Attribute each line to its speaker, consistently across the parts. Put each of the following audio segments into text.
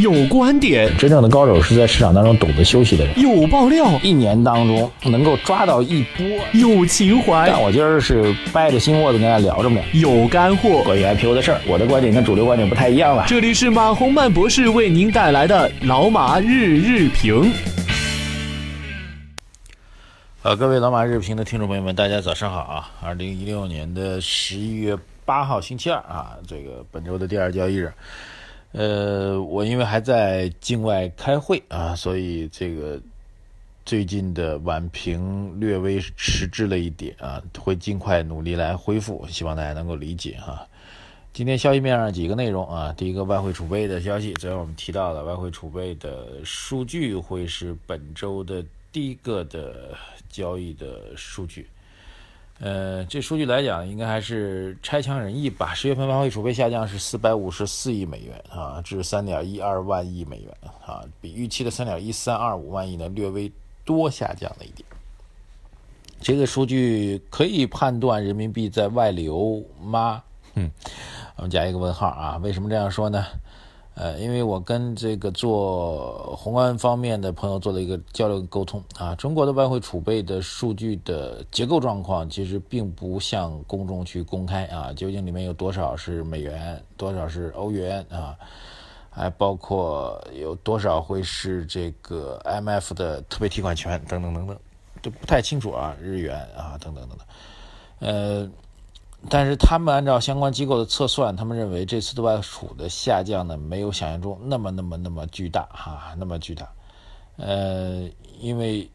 Speaker 1: 有观点，
Speaker 2: 真正的高手是在市场当中懂得休息的人。
Speaker 1: 有爆料，
Speaker 2: 一年当中能够抓到一波。
Speaker 1: 有情怀，
Speaker 2: 但我今儿是掰着心窝子跟大家聊着呢。
Speaker 1: 有干货，
Speaker 2: 关于 IPO 的事儿，我的观点跟主流观点不太一样了。
Speaker 1: 这里是马洪曼博士为您带来的老马日日评。
Speaker 2: 呃，各位老马日评的听众朋友们，大家早上好啊！二零一六年的十一月八号星期二啊，这个本周的第二交易日。呃，我因为还在境外开会啊，所以这个最近的晚评略微迟滞了一点啊，会尽快努力来恢复，希望大家能够理解哈。今天消息面上几个内容啊，第一个外汇储备的消息，昨天我们提到了外汇储备的数据会是本周的第一个的。交易的数据，呃，这数据来讲，应该还是差强人意吧。十月份外汇储备下降是四百五十四亿美元啊，至三点一二万亿美元啊，比预期的三点一三二五万亿呢略微多下降了一点。这个数据可以判断人民币在外流吗？哼，我们加一个问号啊。为什么这样说呢？呃，因为我跟这个做宏观方面的朋友做了一个交流沟通啊，中国的外汇储备的数据的结构状况其实并不向公众去公开啊，究竟里面有多少是美元，多少是欧元啊，还包括有多少会是这个 MF 的特别提款权等等等等，都不太清楚啊，日元啊等等等等，呃。但是他们按照相关机构的测算，他们认为这次的外储的下降呢，没有想象中那么那么那么巨大哈，那么巨大。呃，因为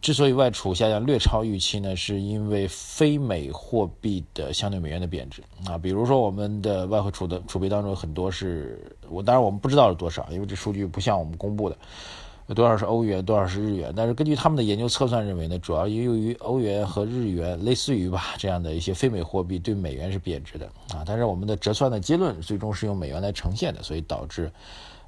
Speaker 2: 之所以外储下降略超预期呢，是因为非美货币的相对美元的贬值啊。比如说我们的外汇储的储备当中很多是我，当然我们不知道是多少，因为这数据不像我们公布的。多少是欧元，多少是日元？但是根据他们的研究测算认为呢，主要由于欧元和日元类似于吧这样的一些非美货币对美元是贬值的啊。但是我们的折算的结论最终是用美元来呈现的，所以导致，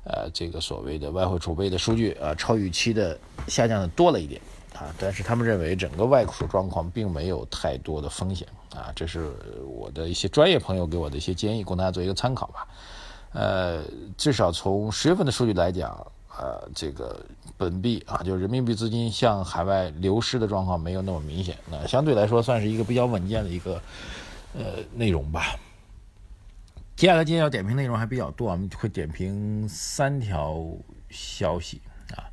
Speaker 2: 呃，这个所谓的外汇储备的数据啊超预期的下降的多了一点啊。但是他们认为整个外储状况并没有太多的风险啊。这是我的一些专业朋友给我的一些建议，供大家做一个参考吧。呃，至少从十月份的数据来讲。呃，这个本币啊，就是人民币资金向海外流失的状况没有那么明显，那相对来说算是一个比较稳健的一个呃内容吧。接下来今天要点评内容还比较多，我们会点评三条消息啊。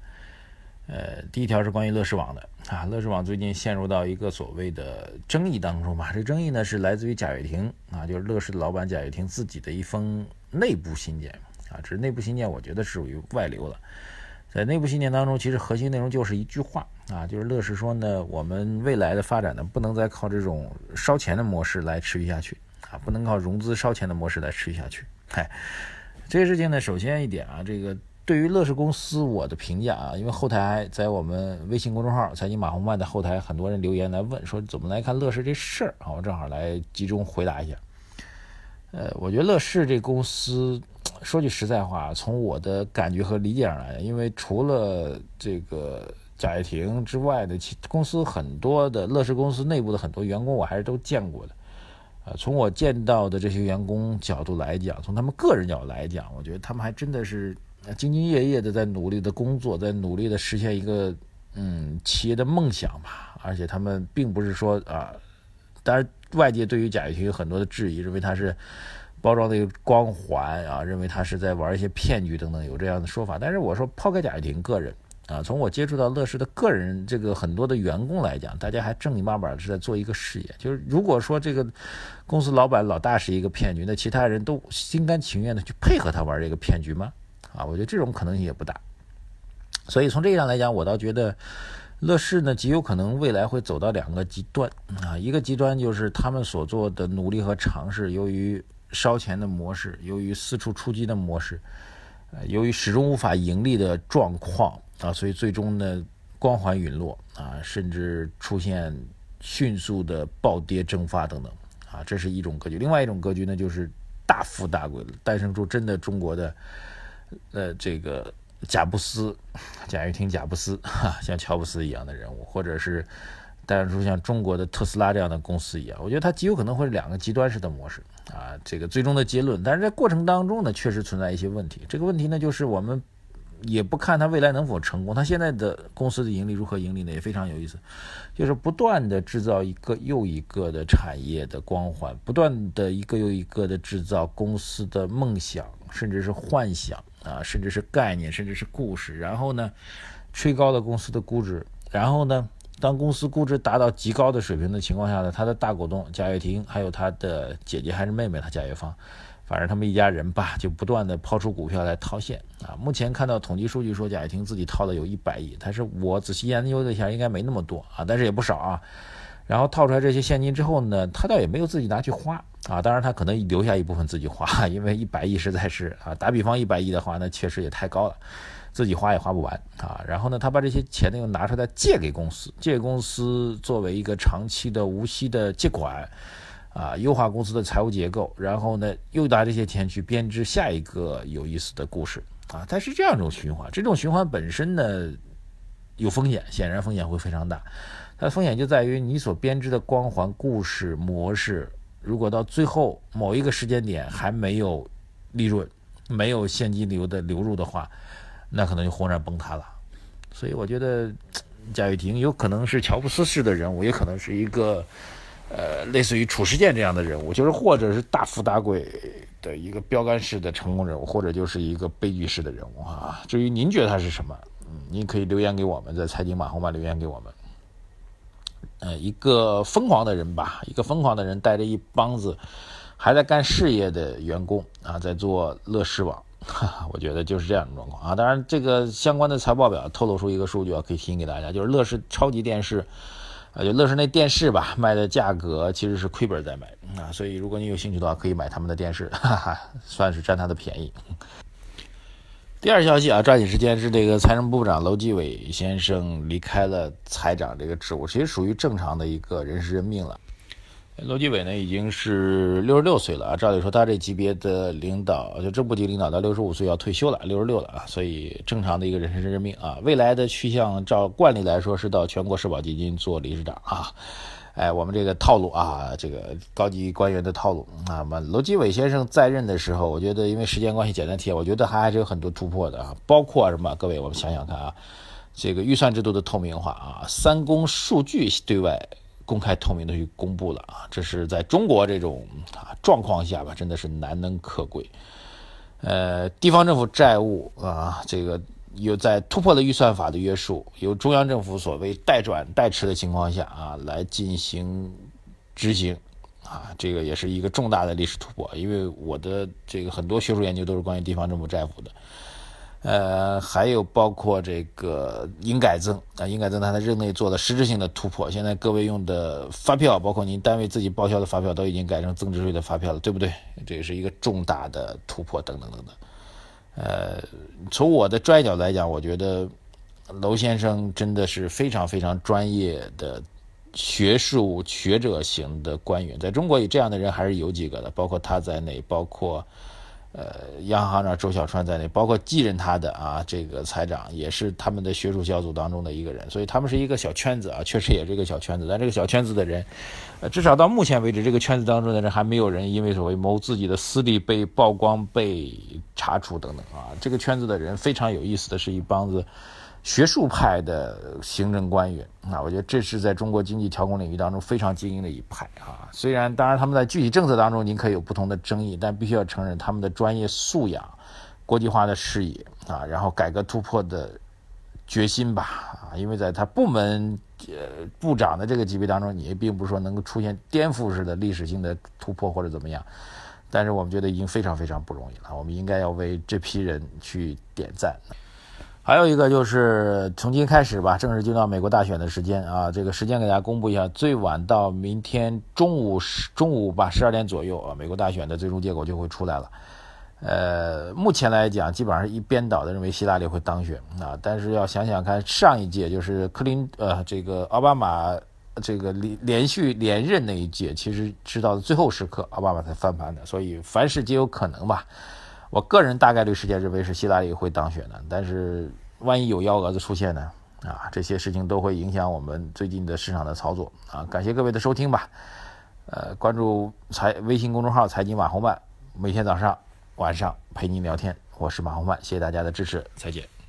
Speaker 2: 呃，第一条是关于乐视网的啊，乐视网最近陷入到一个所谓的争议当中吧。这争议呢是来自于贾跃亭啊，就是乐视老板贾跃亭自己的一封内部信件。啊，只是内部信件，我觉得是属于外流了。在内部信件当中，其实核心内容就是一句话啊，就是乐视说呢，我们未来的发展呢，不能再靠这种烧钱的模式来持续下去啊，不能靠融资烧钱的模式来持续下去。嗨，这个事情呢，首先一点啊，这个对于乐视公司，我的评价啊，因为后台在我们微信公众号“财经马红漫”的后台，很多人留言来问说怎么来看乐视这事儿啊，我正好来集中回答一下。呃，我觉得乐视这公司。说句实在话，从我的感觉和理解上来，因为除了这个贾跃亭之外的其公司很多的乐视公司内部的很多员工，我还是都见过的。呃，从我见到的这些员工角度来讲，从他们个人角度来讲，我觉得他们还真的是兢兢业业的在努力的工作，在努力的实现一个嗯企业的梦想吧。而且他们并不是说啊，当然外界对于贾跃亭有很多的质疑，认为他是。包装的一个光环啊，认为他是在玩一些骗局等等，有这样的说法。但是我说抛开贾跃亭个人啊，从我接触到乐视的个人这个很多的员工来讲，大家还正经八百是在做一个事业。就是如果说这个公司老板老大是一个骗局，那其他人都心甘情愿的去配合他玩这个骗局吗？啊，我觉得这种可能性也不大。所以从这一上来讲，我倒觉得乐视呢极有可能未来会走到两个极端啊，一个极端就是他们所做的努力和尝试，由于烧钱的模式，由于四处出击的模式，呃，由于始终无法盈利的状况啊，所以最终呢，光环陨落啊，甚至出现迅速的暴跌蒸发等等啊，这是一种格局。另外一种格局呢，就是大富大贵，诞生出真的中国的呃这个贾布斯、贾跃亭、贾布斯哈，像乔布斯一样的人物，或者是诞生出像中国的特斯拉这样的公司一样。我觉得它极有可能会是两个极端式的模式。啊，这个最终的结论。但是在过程当中呢，确实存在一些问题。这个问题呢，就是我们也不看它未来能否成功。它现在的公司的盈利如何盈利呢？也非常有意思，就是不断的制造一个又一个的产业的光环，不断的一个又一个的制造公司的梦想，甚至是幻想啊，甚至是概念，甚至是故事。然后呢，吹高了公司的估值。然后呢？当公司估值达到极高的水平的情况下呢，他的大股东贾跃亭，还有他的姐姐还是妹妹，他贾跃芳，反正他们一家人吧，就不断的抛出股票来套现啊。目前看到统计数据说，贾跃亭自己套的有一百亿，但是我仔细研究了一下，应该没那么多啊，但是也不少啊。然后套出来这些现金之后呢，他倒也没有自己拿去花啊，当然他可能留下一部分自己花，因为一百亿实在是啊，打比方一百亿的话，那确实也太高了。自己花也花不完啊，然后呢，他把这些钱呢又拿出来借给公司，借给公司作为一个长期的无息的借款，啊，优化公司的财务结构，然后呢，又拿这些钱去编织下一个有意思的故事啊，它是这样一种循环。这种循环本身呢有风险，显然风险会非常大。它的风险就在于你所编织的光环故事模式，如果到最后某一个时间点还没有利润、没有现金流的流入的话。那可能就轰然崩塌了，所以我觉得贾跃亭有可能是乔布斯式的人物，也可能是一个呃类似于褚时健这样的人物，就是或者是大富大贵的一个标杆式的成功人物，或者就是一个悲剧式的人物啊。至于您觉得他是什么，嗯，您可以留言给我们，在财经马红版留言给我们。呃，一个疯狂的人吧，一个疯狂的人带着一帮子还在干事业的员工啊，在做乐视网。哈哈，我觉得就是这样的状况啊。当然，这个相关的财报表透露出一个数据啊，可以提醒给大家，就是乐视超级电视，啊，就乐视那电视吧，卖的价格其实是亏本在卖啊。所以，如果你有兴趣的话，可以买他们的电视，哈哈，算是占他的便宜。第二消息啊，抓紧时间是这个财政部长楼继伟先生离开了财长这个职务，其实属于正常的一个人事任命了。罗继伟呢，已经是六十六岁了啊。照理说，他这级别的领导，就正部级领导到六十五岁要退休了，六十六了啊。所以正常的一个人事任命啊。未来的去向，照惯例来说是到全国社保基金做理事长啊。哎，我们这个套路啊，这个高级官员的套路啊。那罗继伟先生在任的时候，我觉得因为时间关系简单提，我觉得还还是有很多突破的啊。包括什么？各位，我们想想看啊，这个预算制度的透明化啊，三公数据对外。公开透明的去公布了啊，这是在中国这种啊状况下吧，真的是难能可贵。呃，地方政府债务啊，这个有在突破了预算法的约束，由中央政府所谓代转代持的情况下啊，来进行执行啊，这个也是一个重大的历史突破。因为我的这个很多学术研究都是关于地方政府债务的。呃，还有包括这个营改增啊，营改增他在任内做了实质性的突破。现在各位用的发票，包括您单位自己报销的发票，都已经改成增值税的发票了，对不对？这也是一个重大的突破，等等等等。呃，从我的专业角度来讲，我觉得娄先生真的是非常非常专业的学术学者型的官员，在中国有这样的人还是有几个的，包括他在内，包括。呃，央行长周小川在内，包括继任他的啊，这个财长也是他们的学术小组当中的一个人，所以他们是一个小圈子啊，确实也是一个小圈子。但这个小圈子的人，呃，至少到目前为止，这个圈子当中的人还没有人因为所谓谋自己的私利被曝光、被查处等等啊。这个圈子的人非常有意思的是一帮子。学术派的行政官员，那我觉得这是在中国经济调控领域当中非常精英的一派啊。虽然当然他们在具体政策当中您可以有不同的争议，但必须要承认他们的专业素养、国际化的视野啊，然后改革突破的决心吧啊。因为在他部门呃部长的这个级别当中，你也并不是说能够出现颠覆式的历史性的突破或者怎么样，但是我们觉得已经非常非常不容易了，我们应该要为这批人去点赞。还有一个就是从今开始吧，正式进入到美国大选的时间啊。这个时间给大家公布一下，最晚到明天中午十中午吧十二点左右啊，美国大选的最终结果就会出来了。呃，目前来讲，基本上是一边倒的认为希拉里会当选啊。但是要想想看，上一届就是克林呃这个奥巴马这个连连续连任那一届，其实是到最后时刻奥巴马才翻盘的，所以凡事皆有可能吧。我个人大概率事件认为是希拉里会当选的，但是万一有幺蛾子出现呢？啊，这些事情都会影响我们最近的市场的操作啊！感谢各位的收听吧。呃，关注财微信公众号“财经马红漫”，每天早上、晚上陪您聊天。我是马红漫，谢谢大家的支持，再见。